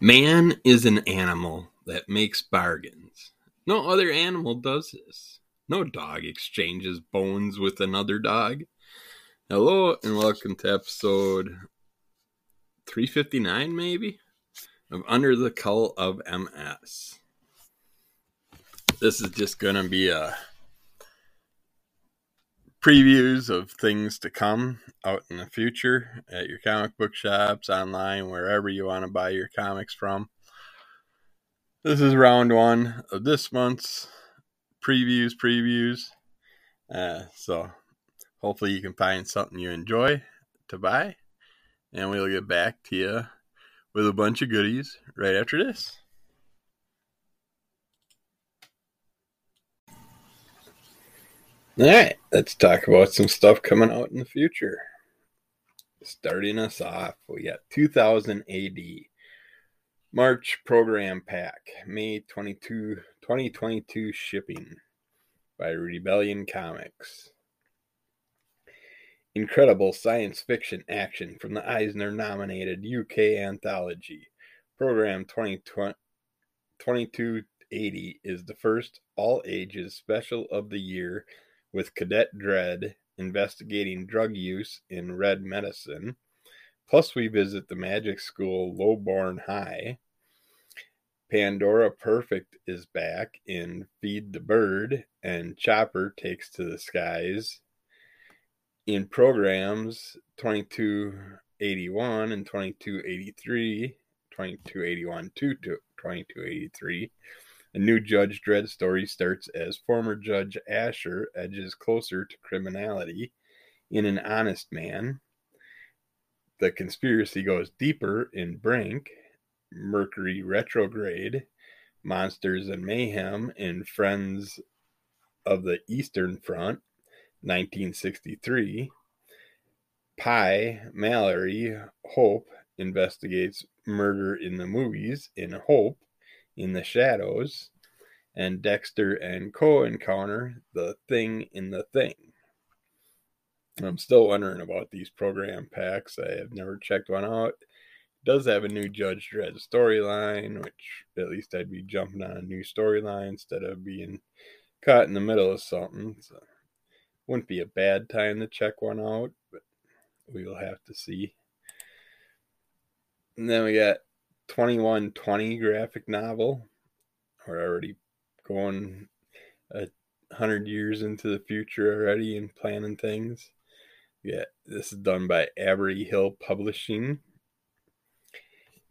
Man is an animal that makes bargains. No other animal does this. No dog exchanges bones with another dog. Hello and welcome to episode 359, maybe, of Under the Cull of MS. This is just going to be a previews of things to come out in the future at your comic book shops, online, wherever you want to buy your comics from. This is round one of this month's previews, previews. Uh, so hopefully you can find something you enjoy to buy, and we'll get back to you with a bunch of goodies right after this. All right, let's talk about some stuff coming out in the future. Starting us off, we got 2000 AD March program pack, May 22, 2022 shipping by Rebellion Comics. Incredible science fiction action from the Eisner nominated UK anthology. Program 2280 is the first all ages special of the year with Cadet Dredd investigating drug use in red medicine. Plus, we visit the magic school Lowborn High. Pandora Perfect is back in Feed the Bird, and Chopper takes to the skies. In programs 2281 and 2283, 2281 to 2283, a new Judge Dredd story starts as former Judge Asher edges closer to criminality in An Honest Man. The conspiracy goes deeper in Brink, Mercury Retrograde, Monsters and Mayhem in Fiends of the Eastern Front, 1963. P.I. Mallory Hope investigates murder in the movies in Hope, in the shadows, and Dexter and Co encounter the thing in the thing. I'm still wondering about these program packs. I have never checked one out. It does have a new Judge Dredd storyline, which at least I'd be jumping on a new storyline instead of being caught in the middle of something. So wouldn't be a bad time to check one out, but we will have to see. And then we got 2120 graphic novel. We're already going a hundred years into the future already and planning things. Yeah, this is done by Avery Hill Publishing.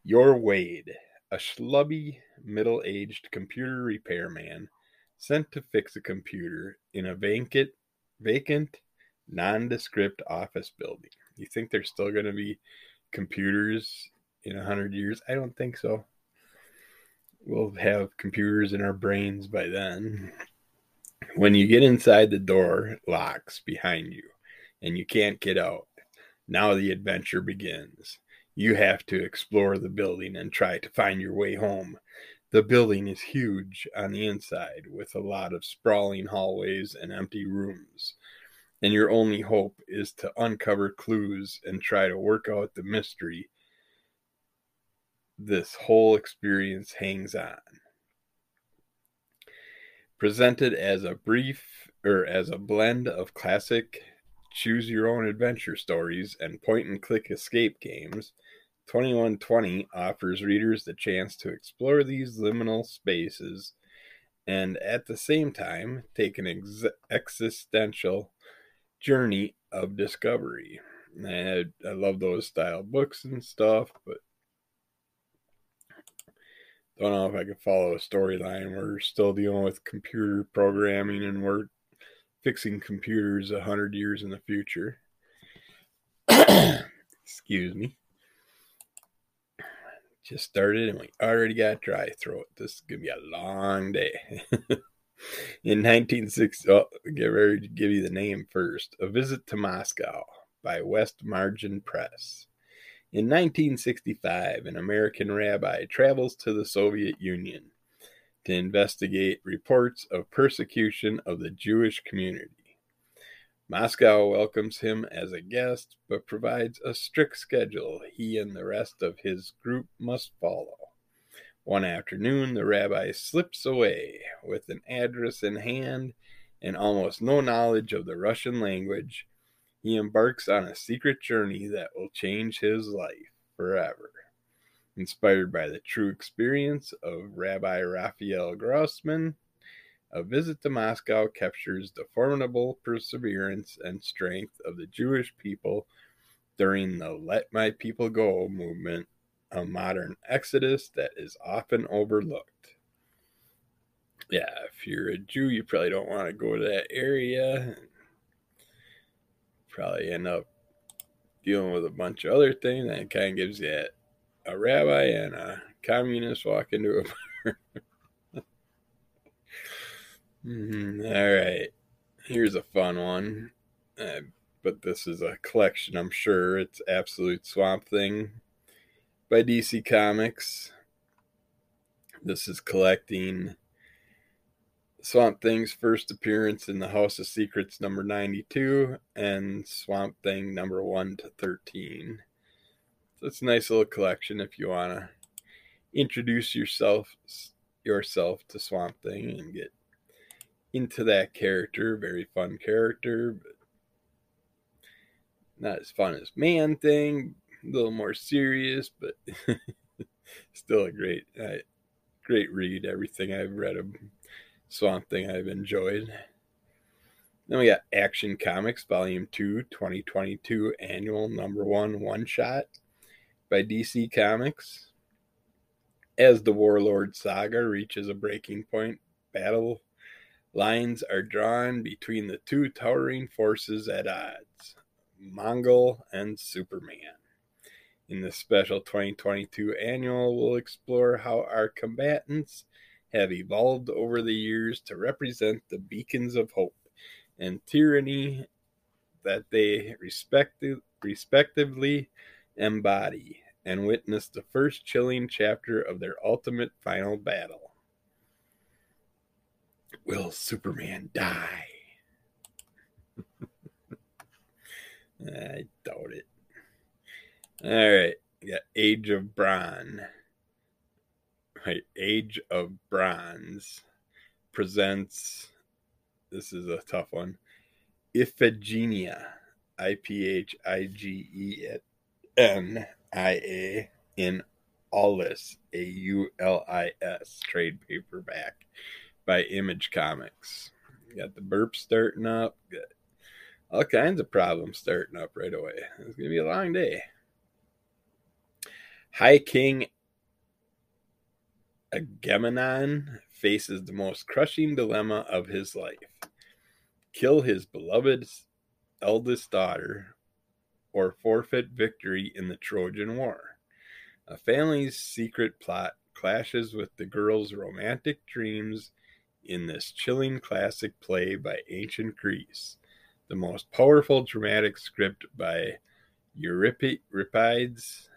Your Wade, a schlubby, middle aged computer repairman sent to fix a computer in a vacant, vacant, nondescript office building. You think there's still going to be computers in a hundred years? I don't think so. We'll have computers in our brains by then. When you get inside, the door locks behind you and you can't get out. Now the adventure begins. You have to explore the building and try to find your way home. The building is huge on the inside with a lot of sprawling hallways and empty rooms. And your only hope is to uncover clues and try to work out the mystery this whole experience hangs on. Presented as a brief or as a blend of classic choose your own adventure stories and point and click escape games, 2120 offers readers the chance to explore these liminal spaces and at the same time take an ex- existential journey of discovery. I, I love those style books and stuff, but don't know if I could follow a storyline. We're still dealing with computer programming and we're fixing computers a hundred years in the future. Excuse me. Just started and we already got dry throat. This is gonna be a long day. in 1960, oh, get ready to give you the name first. A Visit to Moscow by West Margin Press. In 1965, an American rabbi travels to the Soviet Union to investigate reports of persecution of the Jewish community. Moscow welcomes him as a guest, but provides a strict schedule he and the rest of his group must follow. One afternoon, the rabbi slips away with an address in hand and almost no knowledge of the Russian language. He embarks on a secret journey that will change his life forever. Inspired by the true experience of Rabbi Raphael Grossman, a visit to Moscow captures the formidable perseverance and strength of the Jewish people during the Let My People Go movement, a modern exodus that is often overlooked. Yeah, if you're a Jew, you probably don't want to go to that area. Probably end up dealing with a bunch of other things, and kind of gives you a rabbi and a communist walk into a bar. mm-hmm. All right, here's a fun one. Uh, but this is a collection, I'm sure. It's Absolute Swamp Thing by DC Comics. This is collecting Swamp Thing's first appearance in the House of Secrets number 92 and Swamp Thing number 1 to 13. So it's a nice little collection if you want to introduce yourself yourself to Swamp Thing and get into that character. Very fun character, but not as fun as Man Thing, a little more serious, but still a great, great read. Everything I've read of Swamp Thing I've enjoyed. Then we got Action Comics Volume 2, 2022 Annual Number 1 One Shot by DC Comics. As the Warworld saga reaches a breaking point, battle lines are drawn between the two towering forces at odds Mongul and Superman. In the special 2022 annual, we'll explore how our combatants have evolved over the years to represent the beacons of hope and tyranny that they respective, respectively embody and witness the first chilling chapter of their ultimate final battle. Will Superman die? I doubt it. All right, we got Age of Bronze. Right, Age of Bronze presents. This is a tough one. Iphigenia, I P H I G E N I A in Aulis, A U L I S trade paperback by Image Comics. got the burp starting up. Got all kinds of problems starting up right away. It's to be a long day. High King Agamemnon faces the most crushing dilemma of his life kill his beloved eldest daughter or forfeit victory in the Trojan War. A family's secret plot clashes with the girl's romantic dreams in this chilling classic play by ancient Greece the most powerful dramatic script by Euripides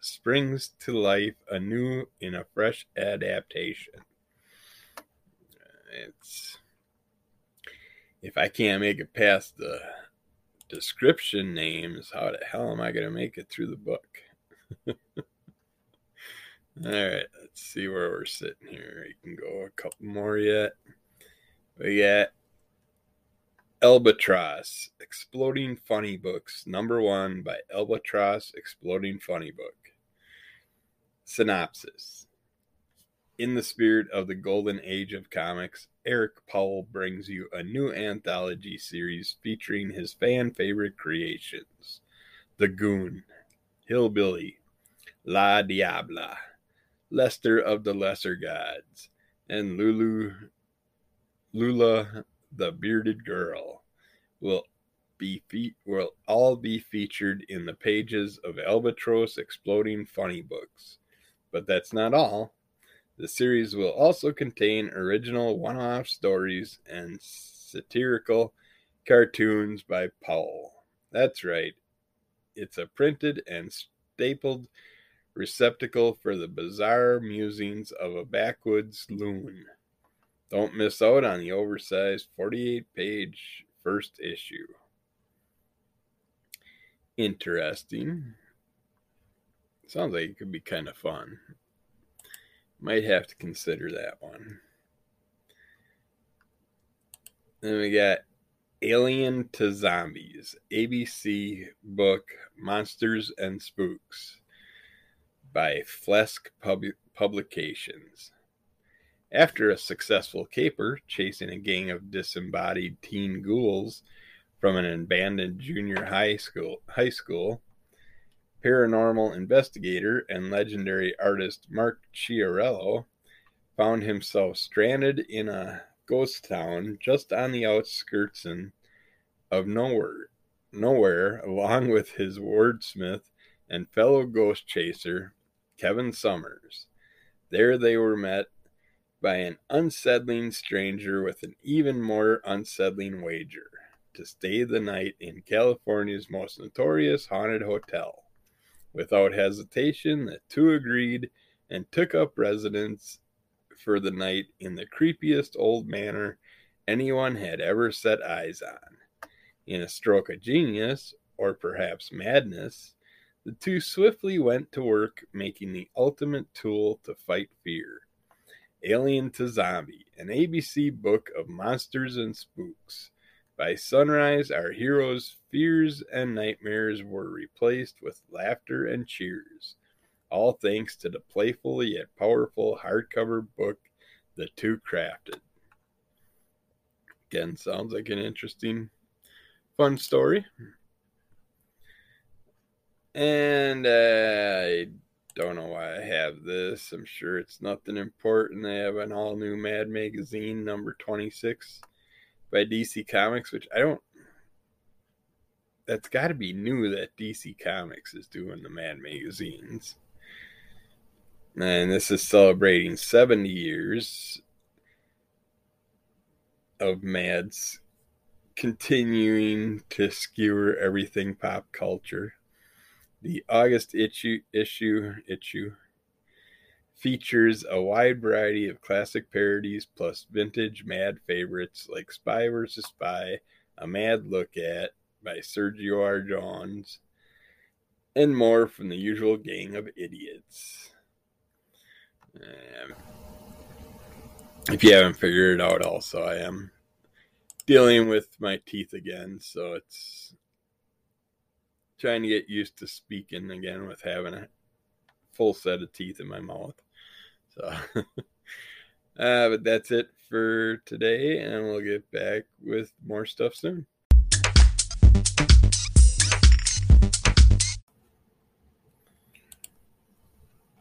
springs to life anew in a fresh adaptation. It's if I can't make it past the description names, how the hell am I going to make it through the book? All right, let's see where we're sitting here. We can go a couple more yet. We got Albatross Exploding Funny Books, number one by Albatross Exploding Funny Book. Synopsis In the spirit of the golden age of comics, Eric Powell brings you a new anthology series featuring his fan favorite creations The Goon, Hillbilly, La Diabla, Lester of the Lesser Gods, and Lulu Lula the bearded girl will be fe- will all be featured in the pages of Albatross Exploding Funny Books. But that's not all. The series will also contain original one-off stories and satirical cartoons by Powell. That's right. It's a printed and stapled receptacle for the bizarre musings of a backwoods loon. Don't miss out on the oversized 48 page first issue. Interesting. Sounds like it could be kind of fun. Might have to consider that one. Then we got Alien to Zombies, ABC book Monsters and Spooks by Flesk Pub- Publications. After a successful caper chasing a gang of disembodied teen ghouls from an abandoned junior high school, high school, paranormal investigator and legendary artist Mark Chiarello found himself stranded in a ghost town just on the outskirts of nowhere, nowhere, along with his wordsmith and fellow ghost chaser Kevin Summers. There they were met by an unsettling stranger with an even more unsettling wager to stay the night in California's most notorious haunted hotel. Without hesitation, the two agreed and took up residence for the night in the creepiest old manor anyone had ever set eyes on. In a stroke of genius, or perhaps madness, the two swiftly went to work making the ultimate tool to fight fear Alien to Zombie, an ABC book of monsters and spooks. By sunrise, our heroes' fears and nightmares were replaced with laughter and cheers, all thanks to the playful yet powerful hardcover book the two crafted. Again, sounds like an interesting, fun story. And uh, I don't know why I have this. I'm sure it's nothing important. They have an all new Mad Magazine number 26 by DC Comics, which I don't. That's got to be new that DC Comics is doing the Mad magazines. And this is celebrating 70 years of Mad's continuing to skewer everything pop culture. The August issue issue issue features a wide variety of classic parodies plus vintage Mad favorites like Spy vs. Spy, A Mad Look At by Sergio Aragonés, and more from the usual gang of idiots. Um, if you haven't figured it out, also, I am dealing with my teeth again, so it's trying to get used to speaking again with having a full set of teeth in my mouth. So, uh, but that's it for today, and we'll get back with more stuff soon.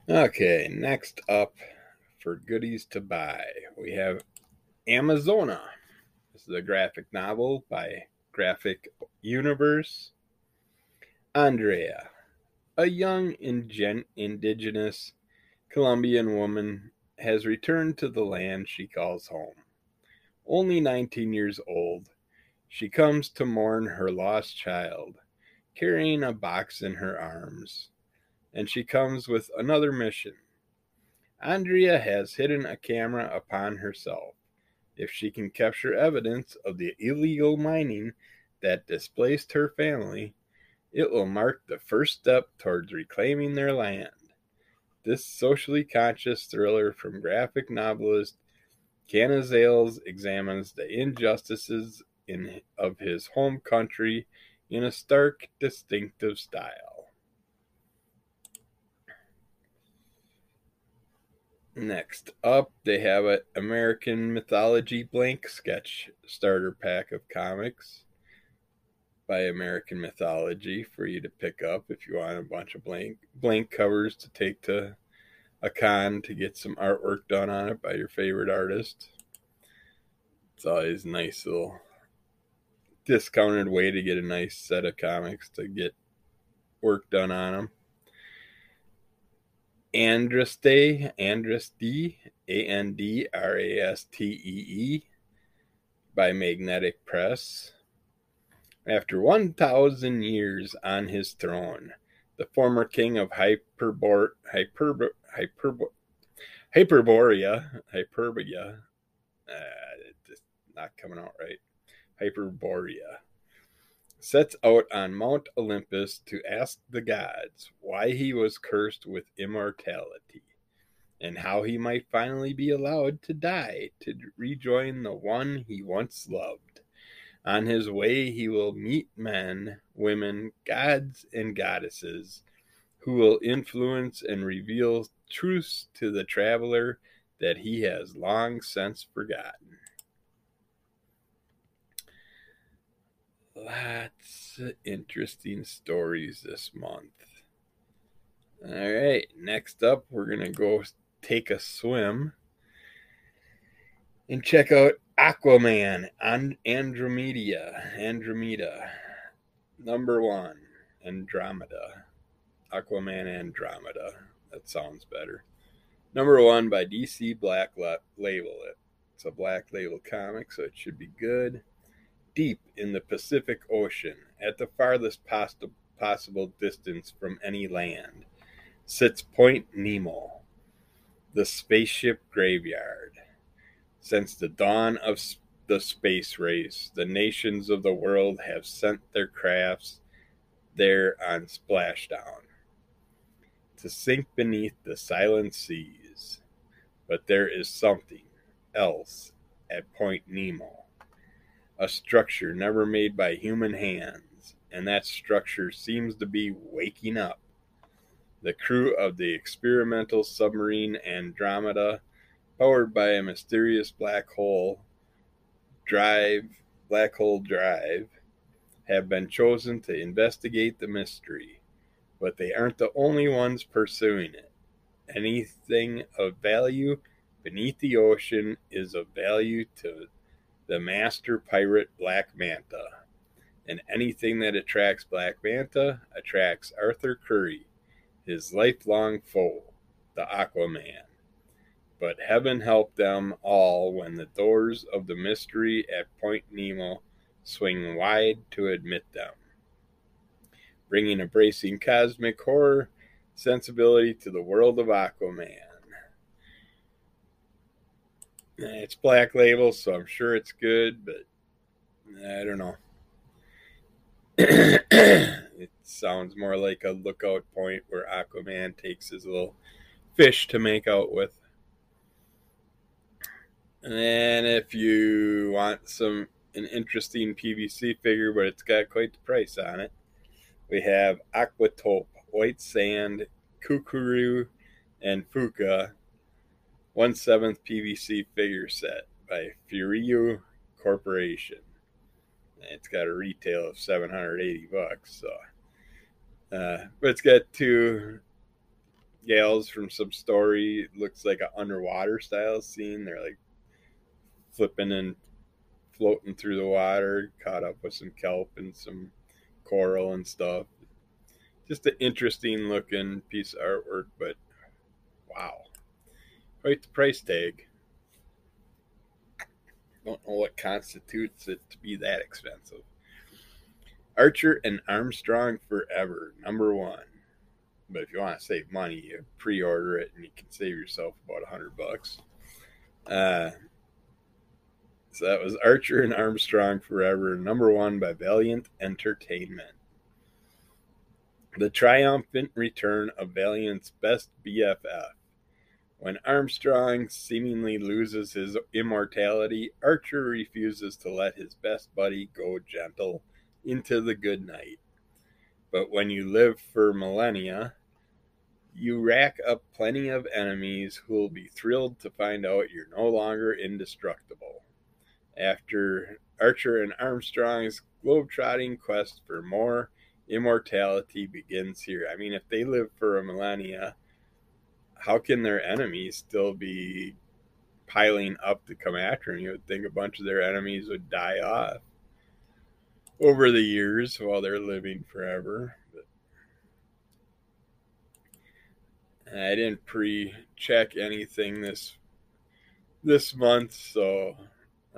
Okay, next up for goodies to buy, we have Amazona. This is a graphic novel by Graphic Universe. Andrea, a young ingen- indigenous Colombian woman, has returned to the land she calls home. Only 19 years old, she comes to mourn her lost child, carrying a box in her arms, and she comes with another mission. Andrea has hidden a camera upon herself. If she can capture evidence of the illegal mining that displaced her family, it will mark the first step towards reclaiming their land. This socially conscious thriller from graphic novelist Canizales examines the injustices in, of his home country in a stark, distinctive style. Next up, they have an American Mythology blank sketch starter pack of comics by American Mythology for you to pick up if you want a bunch of blank blank covers to take to a con to get some artwork done on it by your favorite artist. It's always a nice little discounted way to get a nice set of comics to get work done on them. Andraste, Andraste, A N D R A S T E E by Magnetic Press. After 1,000 years on his throne, the former king of Hyperbor- Hyperb- Hyperb- Hyperborea, Hyperborea, uh, not coming out right, Hyperborea, sets out on Mount Olympus to ask the gods why he was cursed with immortality. and how he might finally be allowed to die to rejoin the one he once loved. On his way, he will meet men, women, gods, and goddesses who will influence and reveal truths to the traveler that he has long since forgotten. Lots of interesting stories this month. All right, next up, we're going to go take a swim and check out Aquaman on Andromeda. Andromeda. Number one, Andromeda. Aquaman Andromeda. That sounds better. Number one by DC Black Label. It. It's a Black Label comic, so it should be good. Deep in the Pacific Ocean, at the farthest possible distance from any land, sits Point Nemo, the spaceship graveyard. Since the dawn of the space race, the nations of the world have sent their crafts there on splashdown to sink beneath the silent seas. But there is something else at Point Nemo a structure never made by human hands, and that structure seems to be waking up. The crew of the experimental submarine Andromeda, powered by a mysterious black hole drive, black hole drive, have been chosen to investigate the mystery but they aren't the only ones pursuing it. Anything of value beneath the ocean is of value to the master pirate Black Manta. And anything that attracts Black Manta attracts Arthur Curry, his lifelong foe, the Aquaman. But heaven help them all when the doors of the mystery at Point Nemo swing wide to admit them bringing a bracing cosmic horror sensibility to the world of Aquaman. Eh, it's black label, so I'm sure it's good, but eh, I don't know. it sounds more like a lookout point where Aquaman takes his little fish to make out with. And then if you want some an interesting PVC figure, but it's got quite the price on it, we have Aquatope, White Sand, Kukuru, and Fuka, one seventh PVC figure set by FuRyu Corporation. It's got a retail of 780 bucks. So, uh, but it's got two gals from some story. Looks like an underwater style scene. They're like flipping and floating through the water, caught up with some kelp and some coral and stuff. Just an interesting looking piece of artwork, but wow. Quite the price tag. Don't know what constitutes it to be that expensive. Archer and Armstrong Forever, number one. But if you want to save money, you pre-order it and you can save yourself about a hundred bucks. Uh, so that was Archer and Armstrong Forever, number one by Valiant Entertainment. The triumphant return of Valiant's best BFF. When Armstrong seemingly loses his immortality, Archer refuses to let his best buddy go gentle into the good night. But when you live for millennia, you rack up plenty of enemies who will be thrilled to find out you're no longer indestructible after Archer and Armstrong's globe-trotting quest for more immortality begins here. I mean, if they live for a millennia, how can their enemies still be piling up to come after them? You would think a bunch of their enemies would die off over the years while they're living forever. I didn't pre-check anything this this month, so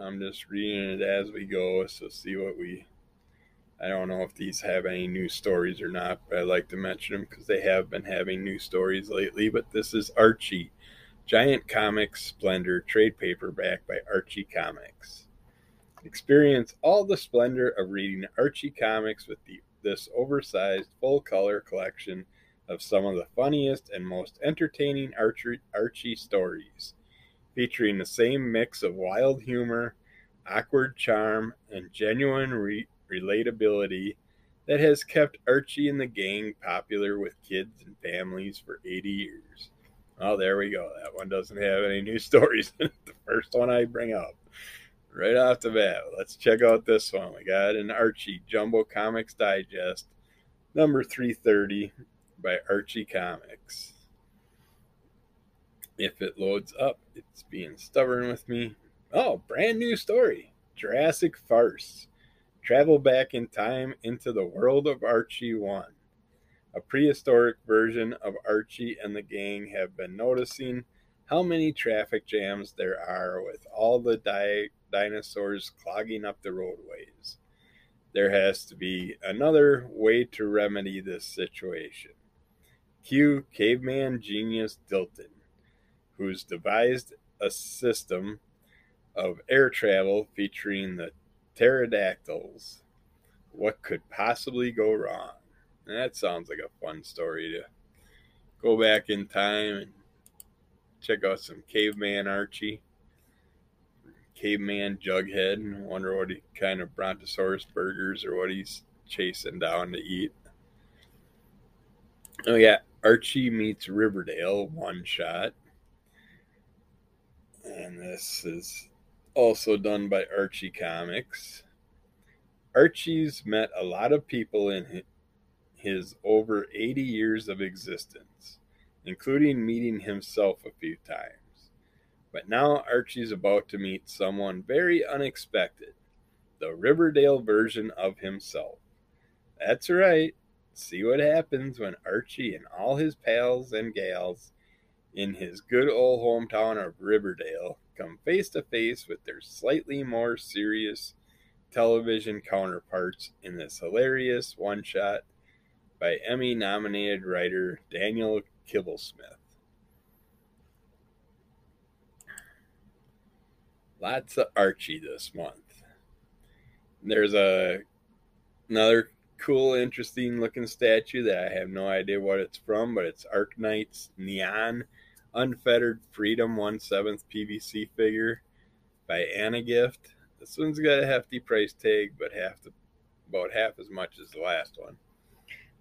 I'm just reading it as we go, so see what we. I don't know if these have any new stories or not, but I like to mention them because they have been having new stories lately. But this is Archie, Giant Comics Splendor trade paperback by Archie Comics. Experience all the splendor of reading Archie Comics with the, this oversized full color collection of some of the funniest and most entertaining Archie, Archie stories, featuring the same mix of wild humor, awkward charm, and genuine re- relatability that has kept Archie and the gang popular with kids and families for 80 years. Oh, there we go. That one doesn't have any new stories. the first one I bring up right off the bat. Let's check out this one. We got an Archie Jumbo Comics Digest, number 330 by Archie Comics. If it loads up, it's being stubborn with me. Oh, brand new story Jurassic Farce. Travel back in time into the world of Archie 1. A prehistoric version of Archie and the gang have been noticing how many traffic jams there are with all the di- dinosaurs clogging up the roadways. There has to be another way to remedy this situation. Cue caveman genius Dilton, who's devised a system of air travel featuring the pterodactyls. What could possibly go wrong? That sounds like a fun story to go back in time and check out some caveman Archie caveman Jughead and wonder what he kind of brontosaurus burgers or what he's chasing down to eat. Oh yeah, Archie meets Riverdale one shot. And this is also done by Archie Comics. Archie's met a lot of people in his over 80 years of existence, including meeting himself a few times. But now Archie's about to meet someone very unexpected the Riverdale version of himself. That's right. See what happens when Archie and all his pals and gals in his good old hometown of Riverdale come face to face with their slightly more serious television counterparts in this hilarious one shot by Emmy nominated writer Daniel Kibblesmith. Lots of Archie this month. There's a another cool, interesting looking statue that I have no idea what it's from, but it's Arknight's Neon Unfettered Freedom 1 7th PVC figure by AniGift. This one's got a hefty price tag, but half the, about half as much as the last one.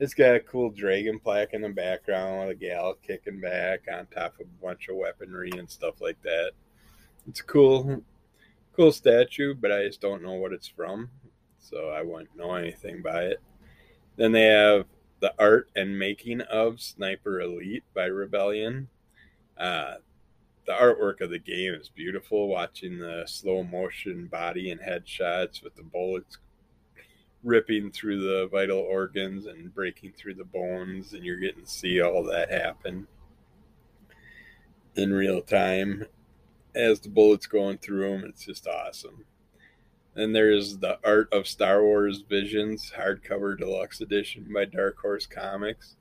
It's got a cool dragon plaque in the background with a gal kicking back on top of a bunch of weaponry and stuff like that. It's a cool, cool statue, but I just don't know what it's from, so I wouldn't know anything by it. Then they have the art and making of Sniper Elite by Rebellion. Uh, the artwork of the game is beautiful. Watching the slow motion body and head shots with the bullets ripping through the vital organs and breaking through the bones, and you're getting to see all that happen in real time as the bullets going through them. It's just awesome. Then there's the Art of Star Wars Visions hardcover deluxe edition by Dark Horse Comics.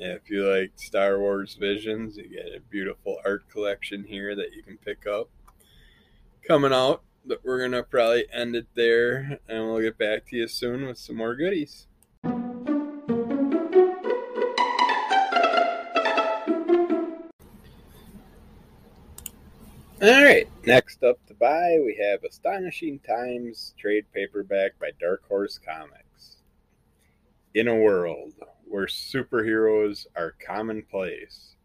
And if you like Star Wars Visions, you get a beautiful art collection here that you can pick up. Coming out, but we're gonna probably end it there, and we'll get back to you soon with some more goodies. All right, next up to buy, we have Astonishing Times trade paperback by Dark Horse Comics. In a world where superheroes are commonplace,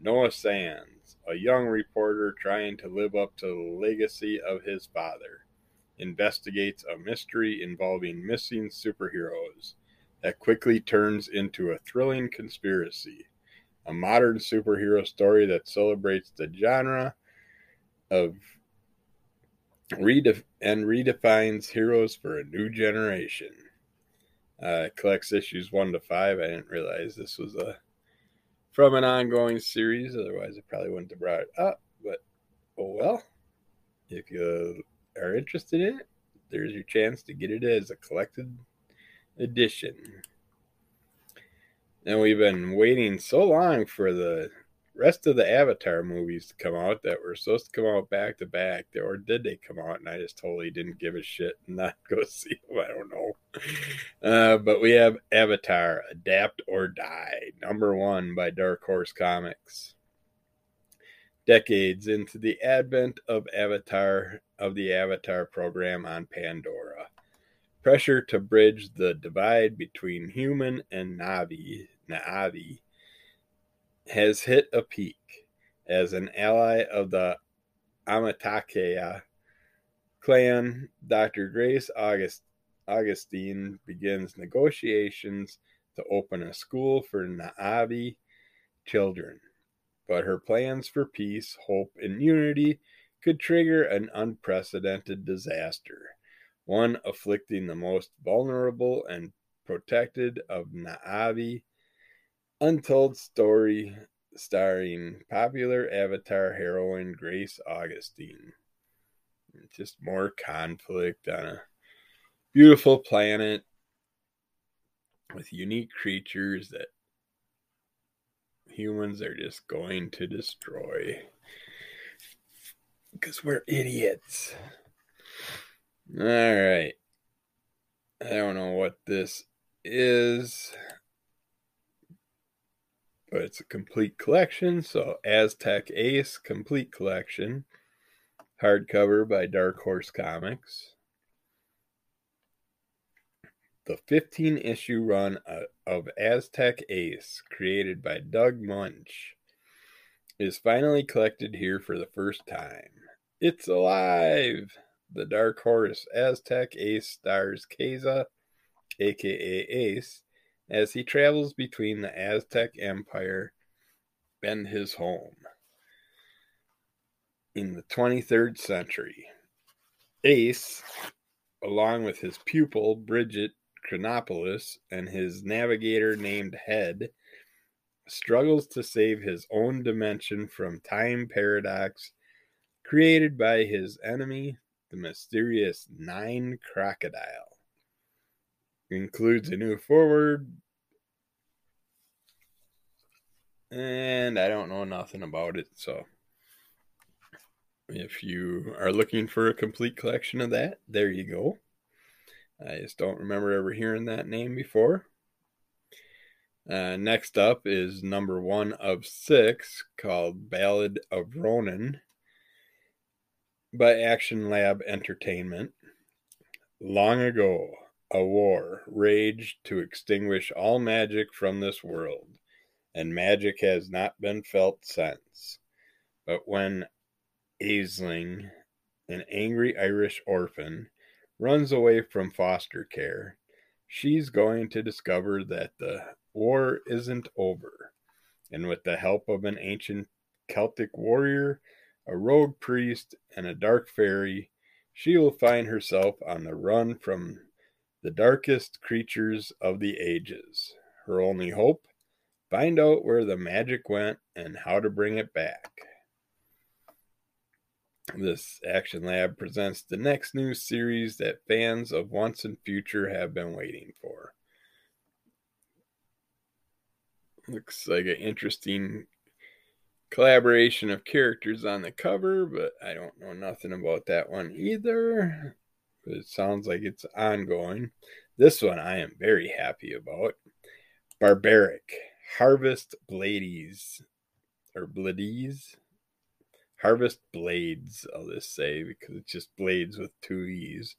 Noah Sands, a young reporter trying to live up to the legacy of his father, investigates a mystery involving missing superheroes that quickly turns into a thrilling conspiracy. A modern superhero story that celebrates the genre of redef- and redefines heroes for a new generation. Uh, collects issues one to five. I didn't realize this was a from an ongoing series. Otherwise, I probably wouldn't have brought it up. But oh well. If you are interested in it, there's your chance to get it as a collected edition. And we've been waiting so long for the rest of the Avatar movies to come out that were supposed to come out back to back, or did they come out and I just totally didn't give a shit and not go see them? I don't know. Uh, but we have Avatar Adapt or Die, number one by Dark Horse Comics. Decades into the advent of Avatar of the Avatar program on Pandora. Pressure to bridge the divide between human and Navi, Na'vi has hit a peak as an ally of the Omatikaya clan. Dr. Grace August, Augustine begins negotiations to open a school for Na'vi children, but her plans for peace, hope, and unity could trigger an unprecedented disaster, one afflicting the most vulnerable and protected of Na'vi untold story starring popular Avatar heroine Grace Augustine. Just more conflict on a beautiful planet with unique creatures that humans are just going to destroy because we're idiots. All right. I don't know what this is but it's a complete collection. So Aztec Ace Complete Collection, hardcover by Dark Horse Comics. The 15 issue run of Aztec Ace, created by Doug Moench, is finally collected here for the first time. It's alive! The Dark Horse Aztec Ace stars Keza, aka Ace, as he travels between the Aztec Empire and his home in the 23rd century. Ace, along with his pupil Bridget Chronopoulos and his navigator named Head, struggles to save his own dimension from time paradox created by his enemy, the mysterious Nine Crocodile includes a new forward. And I don't know nothing about it, so if you are looking for a complete collection of that, there you go. I just don't remember ever hearing that name before. Uh, next up is number one of six called Ballad of Ronin by Action Lab Entertainment. Long ago, a war raged to extinguish all magic from this world, and magic has not been felt since. But when Aisling, an angry Irish orphan, runs away from foster care, she's going to discover that the war isn't over. And with the help of an ancient Celtic warrior, a rogue priest, and a dark fairy, she will find herself on the run from the darkest creatures of the ages. Her only hope? Find out where the magic went and how to bring it back. This Action Lab presents the next new series that fans of Once and Future have been waiting for. Looks like an interesting collaboration of characters on the cover, but I don't know nothing about that one either. It sounds like it's ongoing. This one I am very happy about. Barbaric Harvest Blades or Blades. Harvest Blades, I'll just say, because it's just blades with two E's.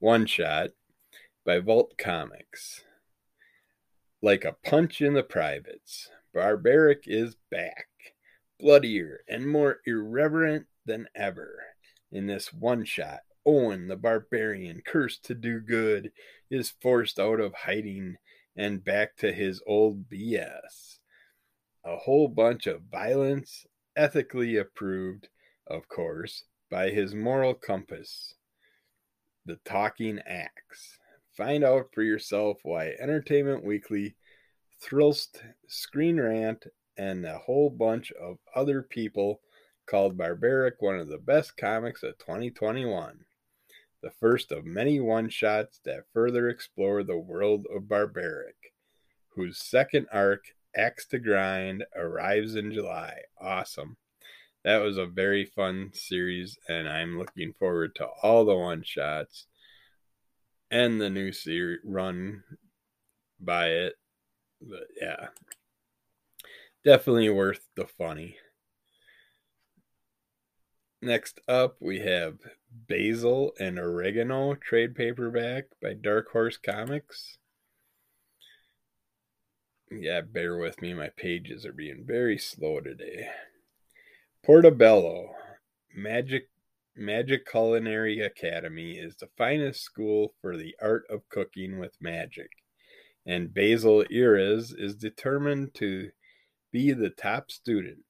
One shot by Vault Comics. Like a punch in the privates, Barbaric is back, bloodier and more irreverent than ever in this one shot Owen the barbarian, cursed to do good, is forced out of hiding and back to his old BS. A whole bunch of violence, ethically approved, of course, by his moral compass. The Talking Axe. Find out for yourself why Entertainment Weekly, Thrillist, Screen Rant, and a whole bunch of other people called Barbaric one of the best comics of 2021 the first of many one shots that further explore the world of Barbaric, whose second arc Axe to Grind arrives in July. Awesome. That was a very fun series, and I'm looking forward to all the one shots and the new series run by it. But yeah, definitely worth the funny. Next up, we have Basil and Oregano trade paperback by Dark Horse Comics. Yeah, bear with me. My pages are being very slow today. Portobello Magic Magic Culinary Academy is the finest school for the art of cooking with magic, and Basil Iris is determined to be the top student.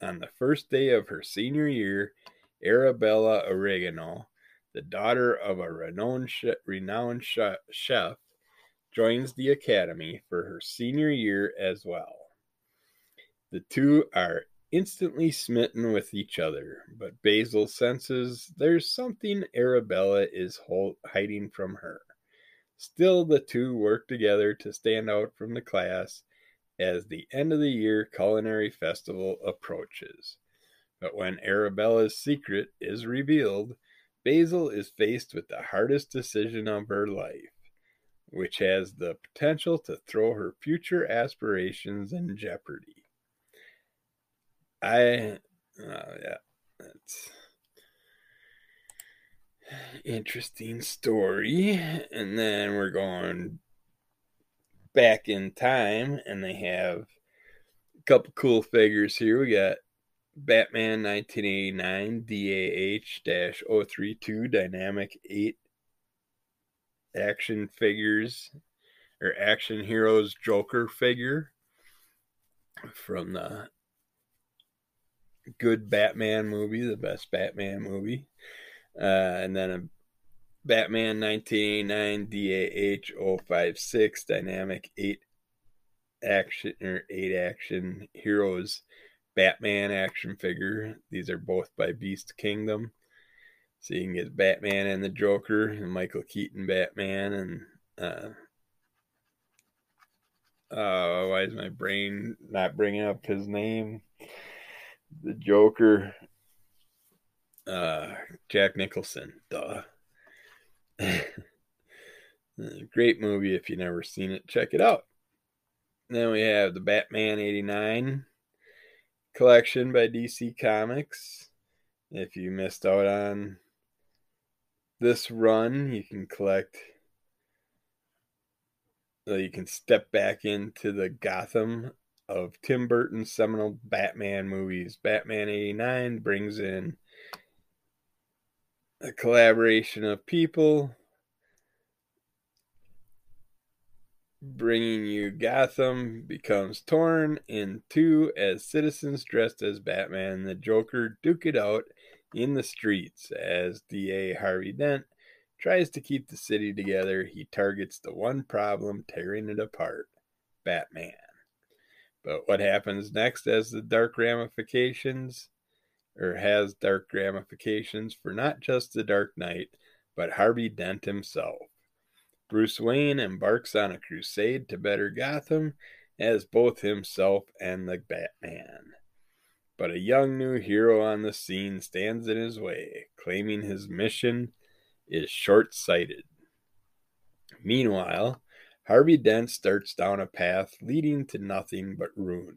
On the first day of her senior year, Arabella Oregano, the daughter of a renowned, renowned chef, joins the academy for her senior year as well. The two are instantly smitten with each other, but Basil senses there's something Arabella is hiding from her. Still, the two work together to stand out from the class as the end of the year culinary festival approaches. But when Arabella's secret is revealed, Basil is faced with the hardest decision of her life, which has the potential to throw her future aspirations in jeopardy. I, oh yeah, that's interesting story. And then we're going back in time, and they have a couple cool figures here. We got Batman 1989 DAH 032 Dynamic 8 action figures or action heroes Joker figure from the good Batman movie, the best Batman movie. Uh, and then a Batman 1989 DAH 056 Dynamic 8 action or 8 action heroes Batman action figure. These are both by Beast Kingdom. So you can get Batman and the Joker and Michael Keaton Batman and uh, uh why is my brain not bringing up his name? The Joker uh Jack Nicholson. Duh. Great movie if you've never seen it, check it out. Then we have the Batman 89 collection by DC Comics. If you missed out on this run, you can collect. You can step back into the Gotham of Tim Burton's seminal Batman movies. Batman 89 brings in a collaboration of people bringing you Gotham becomes torn in two as citizens dressed as Batman and the Joker duke it out in the streets. As DA Harvey Dent tries to keep the city together, he targets the one problem tearing it apart Batman. But what happens next as the dark ramifications, or has dark ramifications for not just the Dark Knight, but Harvey Dent himself? Bruce Wayne embarks on a crusade to better Gotham as both himself and the Batman. But a young new hero on the scene stands in his way, claiming his mission is short sighted. Meanwhile, Harvey Dent starts down a path leading to nothing but ruin.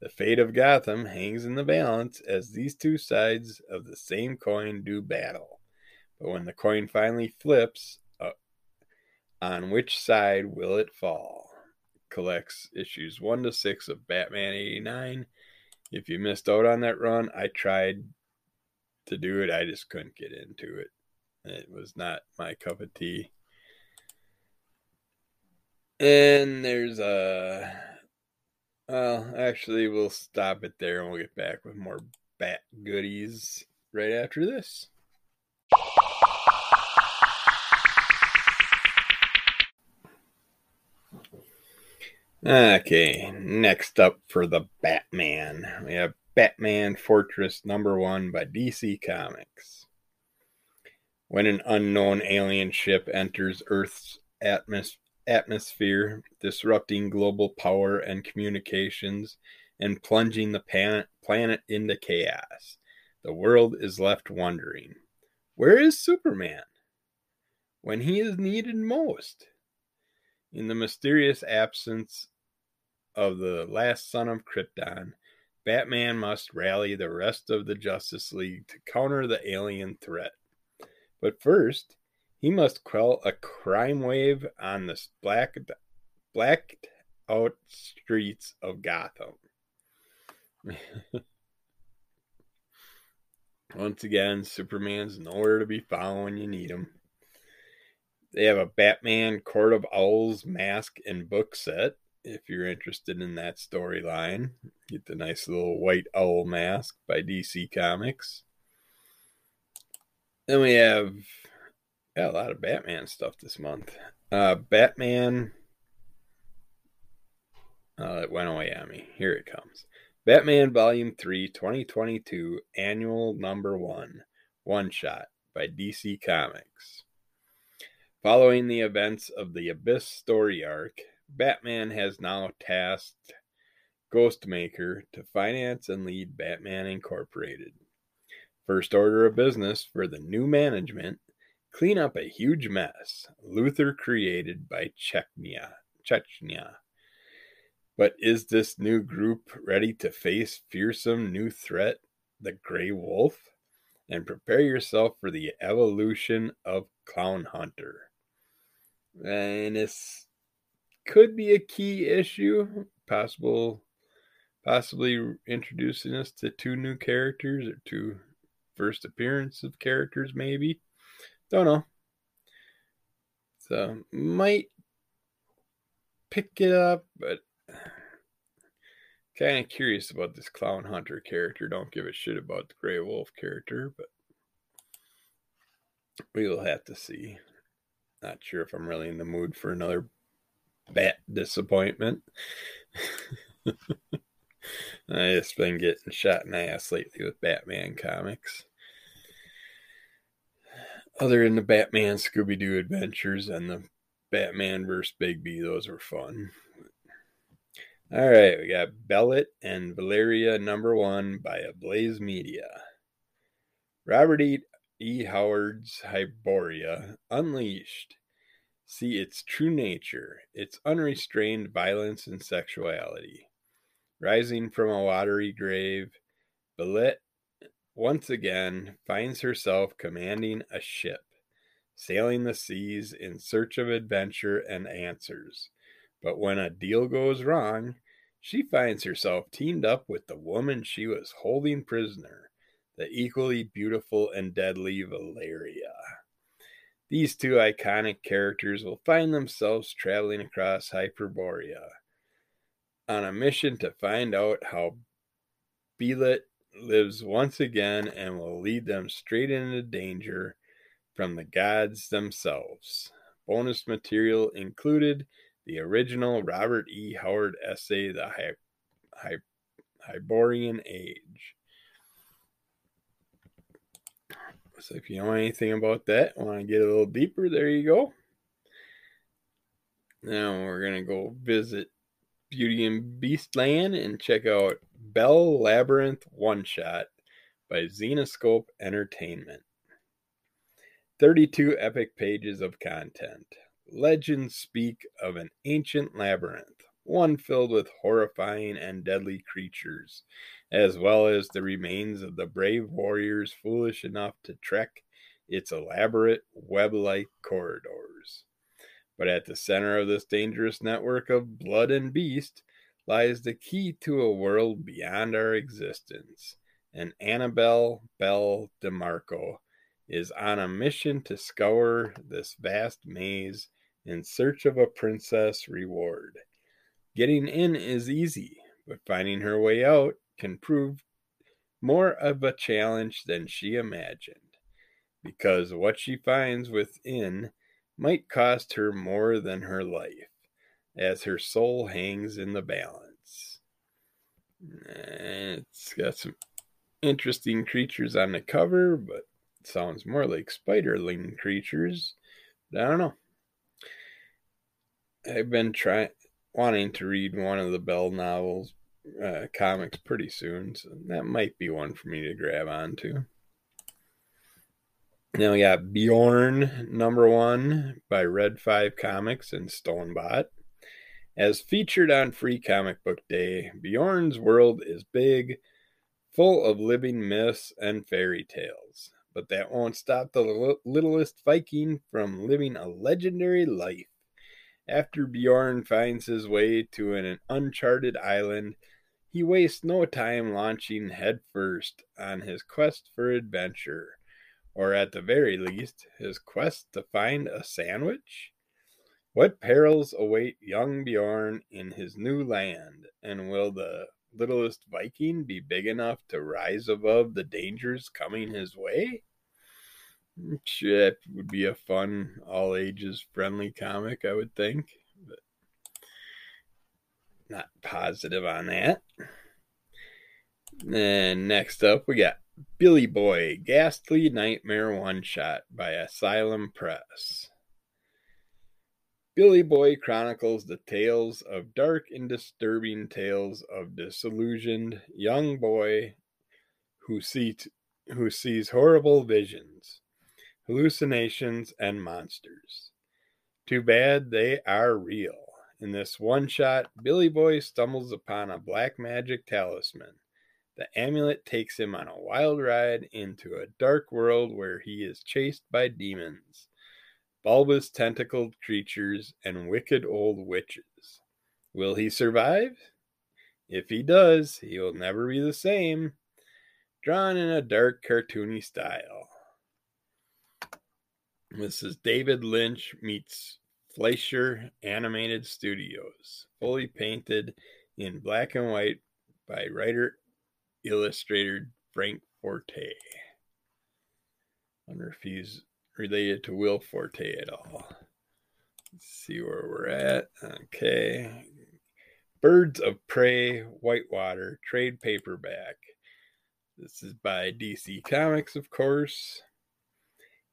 The fate of Gotham hangs in the balance as these two sides of the same coin do battle. But when the coin finally flips, uh, on which side will it fall? Collects issues 1 to 6 of Batman 89. If you missed out on that run, I tried to do it. I just couldn't get into it. It was not my cup of tea. And there's a. Well, actually, we'll stop it there and we'll get back with more bat goodies right after this. Okay, next up for the Batman, we have Batman Fortress number one by DC Comics. When an unknown alien ship enters Earth's atmos- atmosphere, disrupting global power and communications, and plunging the planet into chaos. The world is left wondering where is Superman when he is needed most? In the mysterious absence of the last son of Krypton, Batman must rally the rest of the Justice League to counter the alien threat. But first, he must quell a crime wave on the black, blacked out streets of Gotham. Once again, Superman's nowhere to be found when you need him. They have a Batman Court of Owls mask and book set. If you're interested in that storyline, get the nice little white owl mask by DC Comics. Then we have got a lot of Batman stuff this month. Uh, Batman. Uh, it went away on me. Here it comes. Batman Volume 3 2022 Annual Number 1 One Shot by DC Comics. Following the events of the Abyss story arc, Batman has now tasked Ghostmaker to finance and lead Batman Incorporated. First order of business for the new management clean up a huge mess Luther created by Chechnya. Chechnya but is this new group ready to face fearsome new threat, the Grey Wolf? And prepare yourself for the evolution of Clown Hunter. And this could be a key issue, possible possibly introducing us to two new characters or two first appearance of characters maybe. Don't know. So might pick it up, but kind of curious about this clown hunter character. Don't give a shit about the gray wolf character, but we will have to see. Not sure if I'm really in the mood for another bat disappointment. I just been getting shot in the ass lately with Batman comics. Other than the Batman Scooby Doo adventures and the Batman vs. Bigby, those were fun. All right, we got Belit and Valeria number one by Ablaze Media. Robert E. e. Howard's Hyboria Unleashed. See its true nature, its unrestrained violence and sexuality. Rising from a watery grave, Belit once again finds herself commanding a ship, sailing the seas in search of adventure and answers but when a deal goes wrong, she finds herself teamed up with the woman she was holding prisoner, the equally beautiful and deadly Valeria. These two iconic characters will find themselves traveling across Hyperborea on a mission to find out how Belit lives once again and will lead them straight into danger from the gods themselves. Bonus material included the original Robert E. Howard essay, The Hy- Hy- Hyborian Age. So if you know anything about that, want to get a little deeper, there you go. Now we're going to go visit Beauty and Beastland and check out Belle Labyrinth One Shot by Zenescope Entertainment. 32 epic pages of content legends speak of an ancient labyrinth, one filled with horrifying and deadly creatures, as well as the remains of the brave warriors foolish enough to trek its elaborate web like corridors. But at the center of this dangerous network of blood and beast lies the key to a world beyond our existence. And Annabelle Belle DeMarco is on a mission to scour this vast maze in search of a princess reward. Getting in is easy, but finding her way out can prove more of a challenge than she imagined, because what she finds within might cost her more than her life, as her soul hangs in the balance. It's got some interesting creatures on the cover, but sounds more like spiderling creatures. But I don't know. I've been trying wanting to read one of the Belle novels uh, comics pretty soon, so that might be one for me to grab onto. Now we got Bjorn number one by Red Five Comics and Stonebot. As featured on Free Comic Book Day, Bjorn's world is big, full of living myths and fairy tales. But that won't stop the littlest Viking from living a legendary life. After Bjorn finds his way to an uncharted island, he wastes no time launching headfirst on his quest for adventure, or at the very least, his quest to find a sandwich. What perils await young Bjorn in his new land, and will the littlest Viking be big enough to rise above the dangers coming his way? Hmm, that would be a fun, all ages friendly comic, I would think. But not positive on that. And next up, we got Billy Boy Ghastly Nightmare One Shot by Asylum Press. Billy Boy chronicles the tales of dark and disturbing tales of disillusioned young boy who see who sees horrible visions hallucinations, and monsters. Too bad they are real. In this one shot, Billy Boy stumbles upon a black magic talisman. The amulet takes him on a wild ride into a dark world where he is chased by demons, bulbous tentacled creatures, and wicked old witches. Will he survive? If he does, he will never be the same. Drawn in a dark, cartoony style. This is David Lynch meets Fleischer Animated Studios, fully painted in black and white by writer illustrator Frank Forte. Wonder if he's related to Will Forte at all. Let's see where we're at. Okay. Birds of Prey, Whitewater, trade paperback. This is by DC Comics, of course.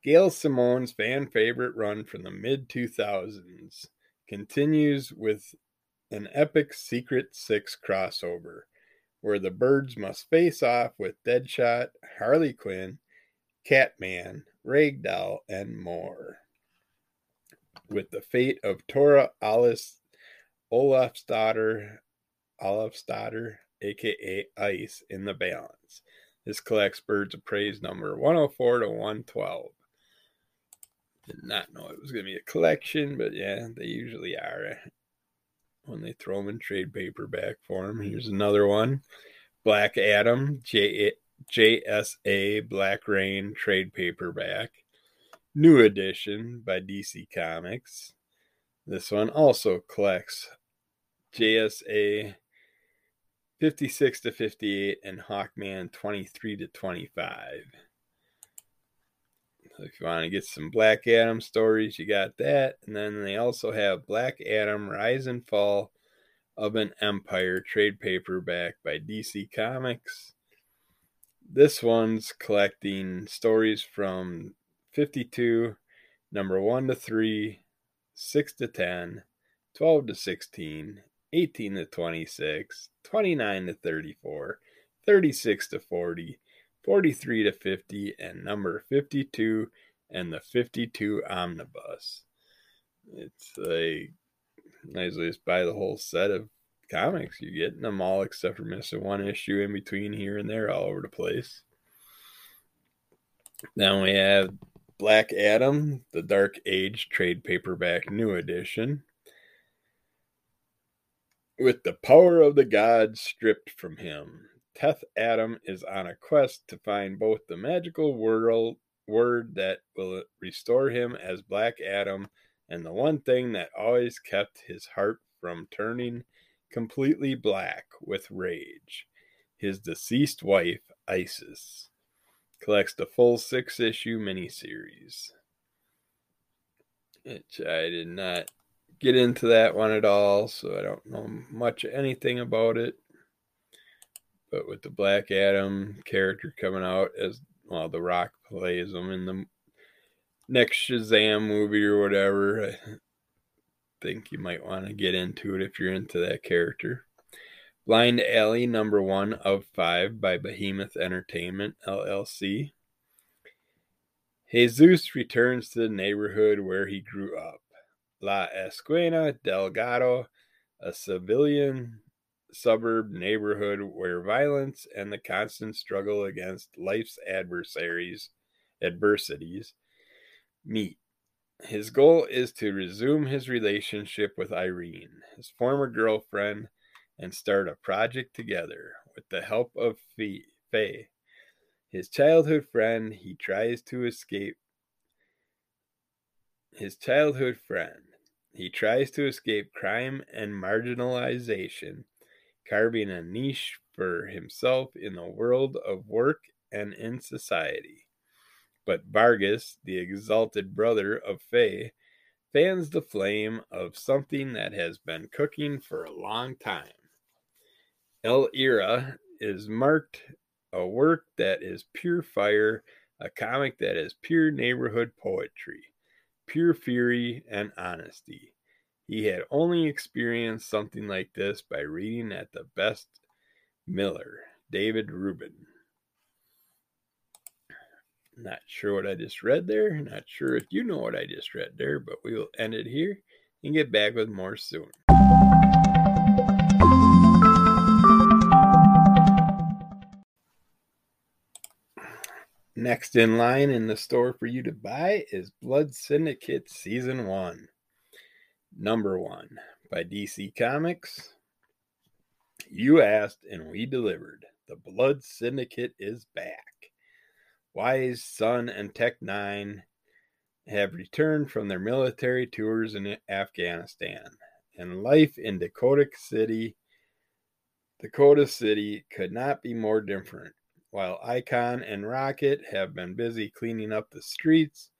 Gail Simone's fan favorite run from the mid 2000s continues with an epic Secret Six crossover where the birds must face off with Deadshot, Harley Quinn, Catman, Ragdoll, and more. With the fate of Tora Alice Olafsdottir, Olafsdottir, aka Ice, in the balance. This collects Birds of praise number 104 to 112. Did not know it was going to be a collection, but yeah, they usually are when they throw them in trade paperback form. Here's another one Black Adam, J- JSA Black Rain trade paperback. New edition by DC Comics. This one also collects JSA 56 to 58 and Hawkman 23 to 25. So If you want to get some Black Adam stories, you got that. And then they also have Black Adam Rise and Fall of an Empire trade paperback by DC Comics. This one's collecting stories from 52, number 1 to 3, 6 to 10, 12 to 16, 18 to 26, 29 to 34, 36 to 40, 43 to 50, and number 52 and the 52 omnibus. It's like nicely just buy the whole set of comics. You're getting them all except for missing one issue in between here and there all over the place. Then we have Black Adam, the Dark Age trade paperback new edition. With the power of the gods stripped from him, Teth Adam is on a quest to find both the magical world, word that will restore him as Black Adam and the one thing that always kept his heart from turning completely black with rage his deceased wife, Isis. Collects the full six issue miniseries. Which I did not get into that one at all, so I don't know much anything about it but with the Black Adam character coming out as well, The Rock plays him in the next Shazam movie or whatever. Think you might want to get into it if you're into that character. Blind Alley, number one of five by Behemoth Entertainment, LLC. Jesus returns to the neighborhood where he grew up. La Esquina Delgado, a civilian suburb neighborhood where violence and the constant struggle against life's adversaries adversities meet. His goal is to resume his relationship with Irene, his former girlfriend, and start a project together with the help of Faye. His childhood friend, he tries to escape. His childhood friend. He tries to escape crime and marginalization carving a niche for himself in the world of work and in society. But Vargas, the exalted brother of Faye, fans the flame of something that has been cooking for a long time. El Ira is marked a work that is pure fire, a comic that is pure neighborhood poetry, pure fury and honesty. He had only experienced something like this by reading at the best Miller, David Rubin. Not sure what I just read there. Not sure if you know what I just read there, but we will end it here and get back with more soon. Next in line in the store for you to buy is Blood Syndicate Season 1 number one by DC Comics. You asked and we delivered. The Blood Syndicate is back. Wise, Son, and Tech Nine have returned from their military tours in Afghanistan, and life in Dakota City, Dakota City could not be more different. While Icon and Rocket have been busy cleaning up the streets,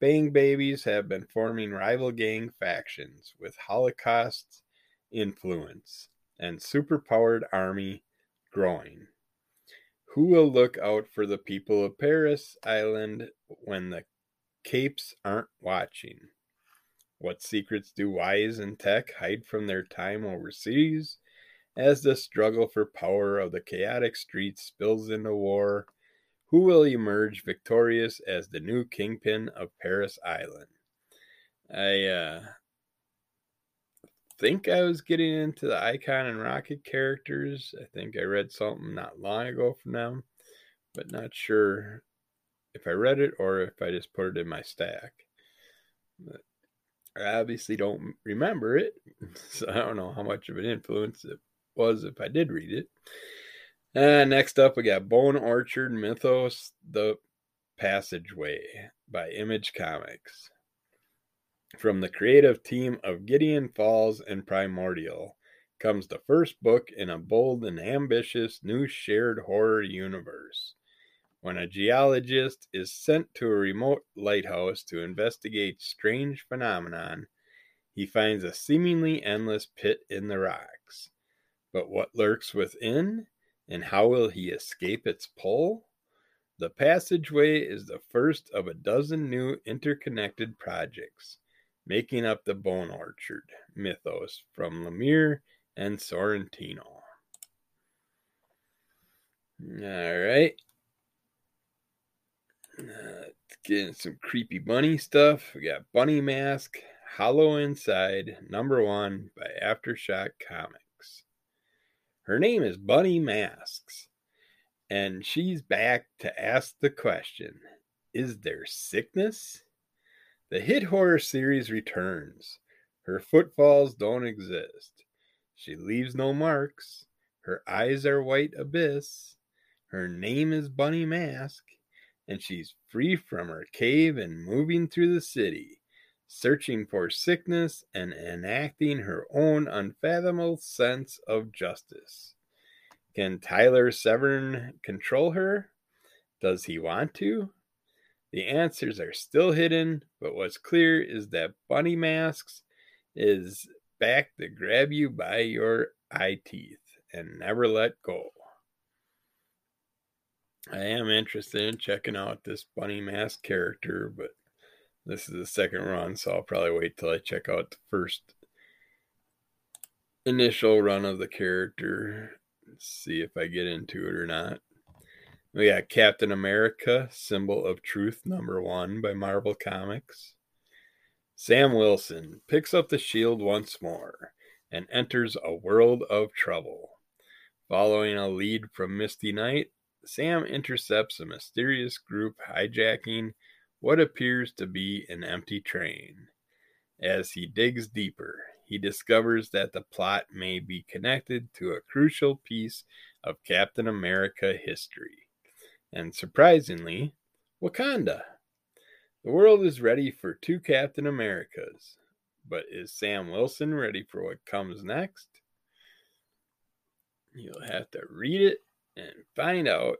Bang Babies have been forming rival gang factions with Holocaust influence and superpowered army growing. Who will look out for the people of Paris Island when the capes aren't watching? What secrets do Wise and Tech hide from their time overseas as the struggle for power of the chaotic streets spills into war who will emerge victorious as the new kingpin of Paris Island? I uh, think I was getting into the Icon and Rocket characters. I think I read something not long ago from them, but not sure if I read it or if I just put it in my stack. But I obviously don't remember it, so I don't know how much of an influence it was if I did read it. And next up, we got Bone Orchard Mythos The Passageway by Image Comics. From the creative team of Gideon Falls and Primordial comes the first book in a bold and ambitious new shared horror universe. When a geologist is sent to a remote lighthouse to investigate strange phenomenon, he finds a seemingly endless pit in the rocks. But what lurks within and how will he escape its pull? The passageway is the first of a dozen new interconnected projects making up the Bone Orchard mythos from Lemire and Sorrentino. All right. Uh, getting some creepy bunny stuff. We got Bunny Mask, Hollow Inside, number one by Aftershock Comics. Her name is Bunny Masks, and she's back to ask the question Is there sickness? The hit horror series returns. Her footfalls don't exist. She leaves no marks. Her eyes are white abyss. Her name is Bunny Mask, and she's free from her cave and moving through the city searching for sickness and enacting her own unfathomable sense of justice. Can Tyler Severn control her? Does he want to? The answers are still hidden, but what's clear is that Bunny Masks is back to grab you by your eye teeth and never let go. I am interested in checking out this Bunny Mask character, but this is the second run, so I'll probably wait till I check out the first initial run of the character. See if I get into it or not. Oh, we got Captain America, Symbol of Truth, number one by Marvel Comics. Sam Wilson picks up the shield once more and enters a world of trouble. Following a lead from Misty Knight, Sam intercepts a mysterious group hijacking what appears to be an empty train. As he digs deeper, he discovers that the plot may be connected to a crucial piece of Captain America history. And surprisingly, Wakanda. The world is ready for two Captain Americas, but is Sam Wilson ready for what comes next? You'll have to read it and find out,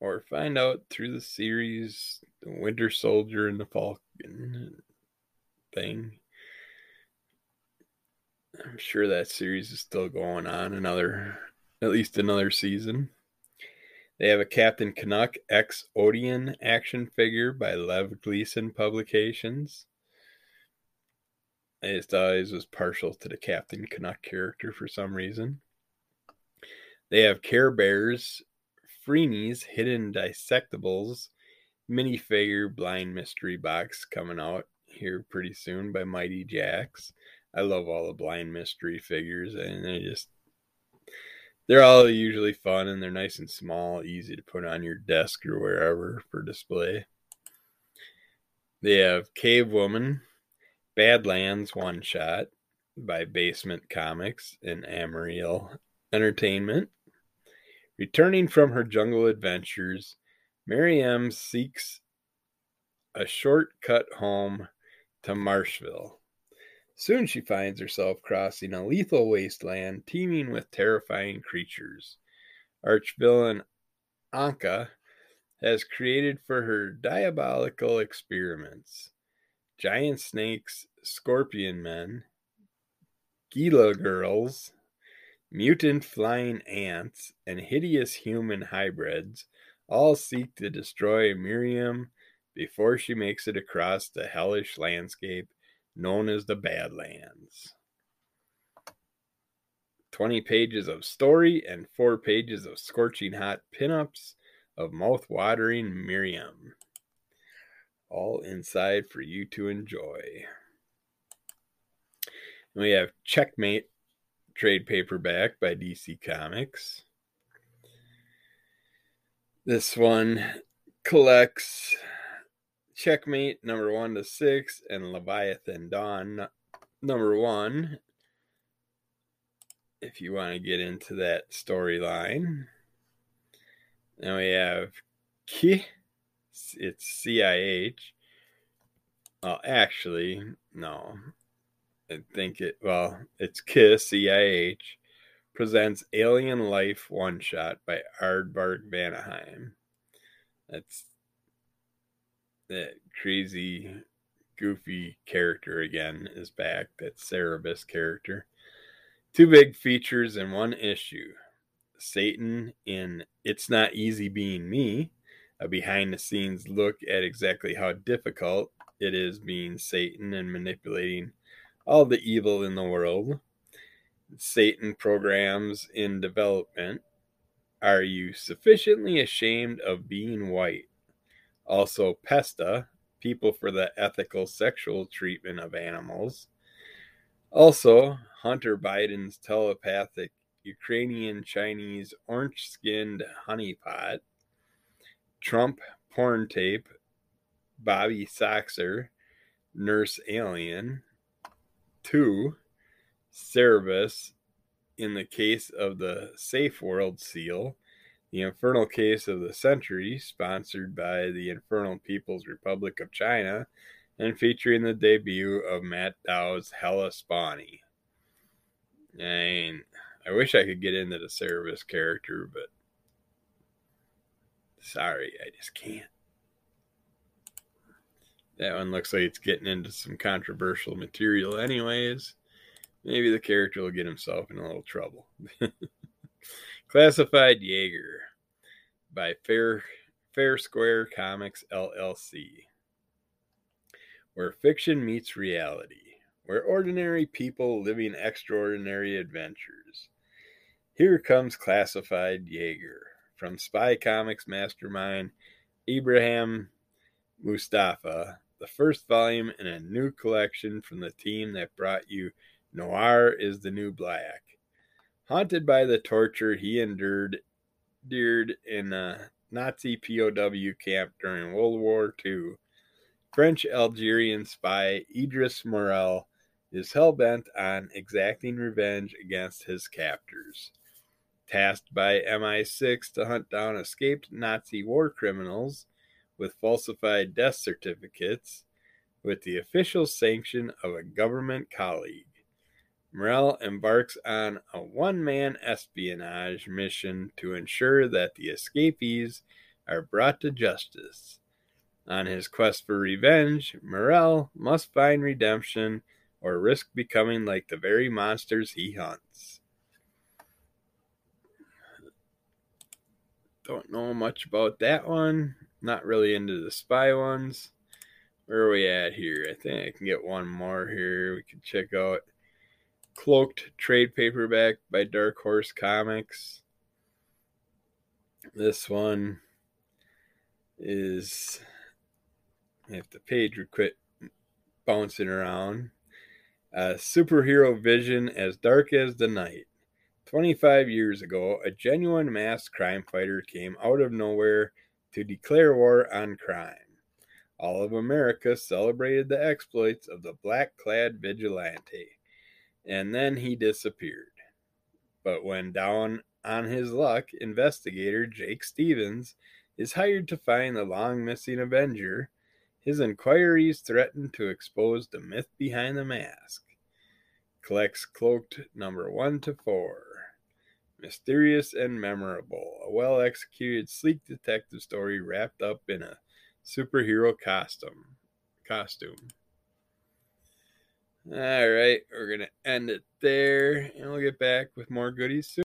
or find out through the series, The Winter Soldier and the Falcon thing. I'm sure that series is still going on another, at least another season. They have a Captain Canuck X Odeon action figure by Lev Gleason Publications. I just always was partial to the Captain Canuck character for some reason. They have Care Bears, Freeny's Hidden Dissectibles minifigure blind mystery box coming out here pretty soon by Mighty Jaxx. I love all the blind mystery figures, and they just they're all usually fun and they're nice and small, easy to put on your desk or wherever for display. They have Cave Woman, Badlands One Shot by Basement Comics and Amryl Entertainment. Returning from her jungle adventures, Miriam seeks a shortcut home to Marshville. Soon she finds herself crossing a lethal wasteland teeming with terrifying creatures. Archvillain Anka has created for her diabolical experiments giant snakes, scorpion men, Gila girls, mutant flying ants, and hideous human hybrids all seek to destroy Miriam before she makes it across the hellish landscape known as the Badlands. 20 pages of story and 4 pages of scorching hot pinups of mouth-watering Miriam. All inside for you to enjoy. And we have Checkmate trade paperback by DC Comics. This one collects Checkmate number one to six, and Leviathan Dawn number one. If you want to get into that storyline, then we have Ki. It's C I H. Well, actually, no. I think it. Well, it's Kiss C I H presents Alien Life One Shot by Aardvark Vanaheim. That's that crazy, goofy character again is back. That Cerebus character. Two big features in one issue. Satan in It's Not Easy Being Me, a behind the scenes look at exactly how difficult it is being Satan and manipulating all the evil in the world. Satan programs in development. Are you sufficiently ashamed of being white? Also, PESTA, People for the Ethical Sexual Treatment of Animals. Also, Hunter Biden's telepathic Ukrainian Chinese orange skinned honeypot. Trump porn tape. Bobby Soxer, Nurse Alien. 2. Cerebus in the case of the Safe World seal. The Infernal Case of the Century, sponsored by the Infernal People's Republic of China, and featuring the debut of Matt Dow's Hella Spawny. And I wish I could get into the Cerebus character, but sorry, I just can't. That one looks like it's getting into some controversial material, anyways. Maybe the character will get himself in a little trouble. Classified Jaeger by Fair Fair Square Comics LLC. Where fiction meets reality, where ordinary people living extraordinary adventures. Here comes Classified Jaeger from Spy Comics mastermind Ibrahim Moustafa, the first volume in a new collection from the team that brought you Noir is the New Black. Haunted by the torture he endured, endured in a Nazi POW camp during World War II, French Algerian spy Idris Morel is hell bent on exacting revenge against his captors. Tasked by MI6 to hunt down escaped Nazi war criminals with falsified death certificates with the official sanction of a government colleague. Morel embarks on a one man espionage mission to ensure that the escapees are brought to justice. On his quest for revenge, Morel must find redemption or risk becoming like the very monsters he hunts. Don't know much about that one. Not really into the spy ones. Where are we at here? I think I can get one more here. We can check out Cloaked trade paperback by Dark Horse Comics. This one is if the page would quit bouncing around. A superhero vision as dark as the night. 25 years ago, a genuine masked crime fighter came out of nowhere to declare war on crime. All of America celebrated the exploits of the black clad vigilante and then he disappeared. But when down on his luck, investigator Jake Stevens is hired to find the long missing Avenger. His inquiries threaten to expose the myth behind the mask. Collects Cloaked number 1 to 4. Mysterious and memorable, a well executed, sleek detective story wrapped up in a superhero costume. Costume. All right, we're going to end it there, and we'll get back with more goodies soon.